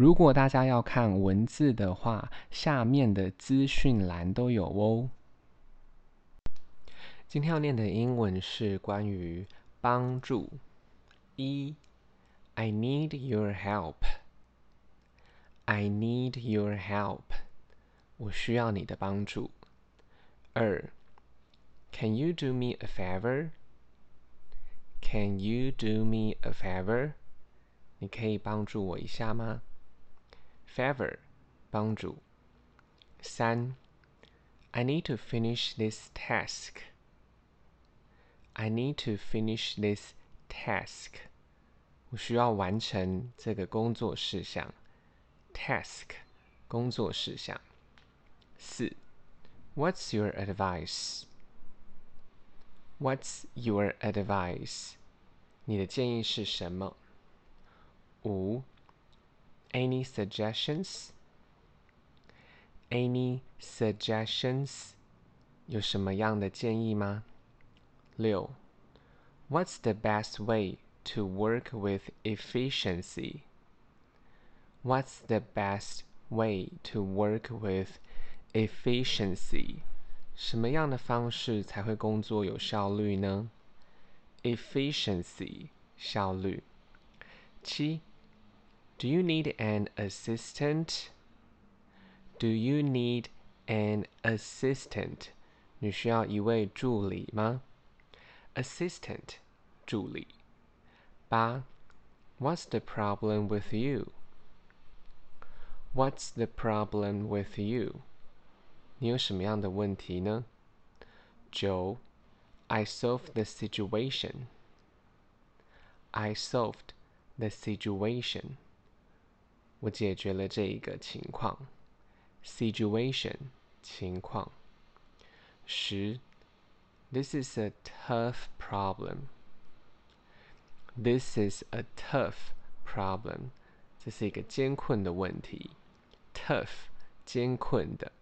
如果大家要看文字的话，下面的资讯栏都有哦。今天要念的英文是关于帮助。一，I need your help. I need your help. 我需要你的帮助。二，Can you do me a favor? Can you do me a favor? 你可以帮助我一下吗 ？favor 帮助。三，I need to finish this task. I need to finish this task. 我需要完成这个工作事项。task 工作事项。四，What's your advice? What's your advice? 你的建议是什么？五。 Any suggestions? Any suggestions? 有什么样的建议吗？六，What's the best way to work with efficiency? What's the best way to work with efficiency? 什么样的方式才会工作有效率呢？Efficiency 效率。七 do you need an assistant? Do you need an assistant? 你需要一位助理吗？Assistant 助理。八 What's the problem with you? What's the problem with you? 你有什么样的问题呢？九 I solved the situation. I solved the situation. 我解决了这一个情况，situation 情况。十，This is a tough problem. This is a tough problem. 这是一个艰困的问题，tough 艰困的。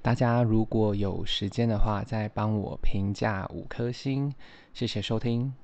大家如果有时间的话，再帮我评价五颗星，谢谢收听。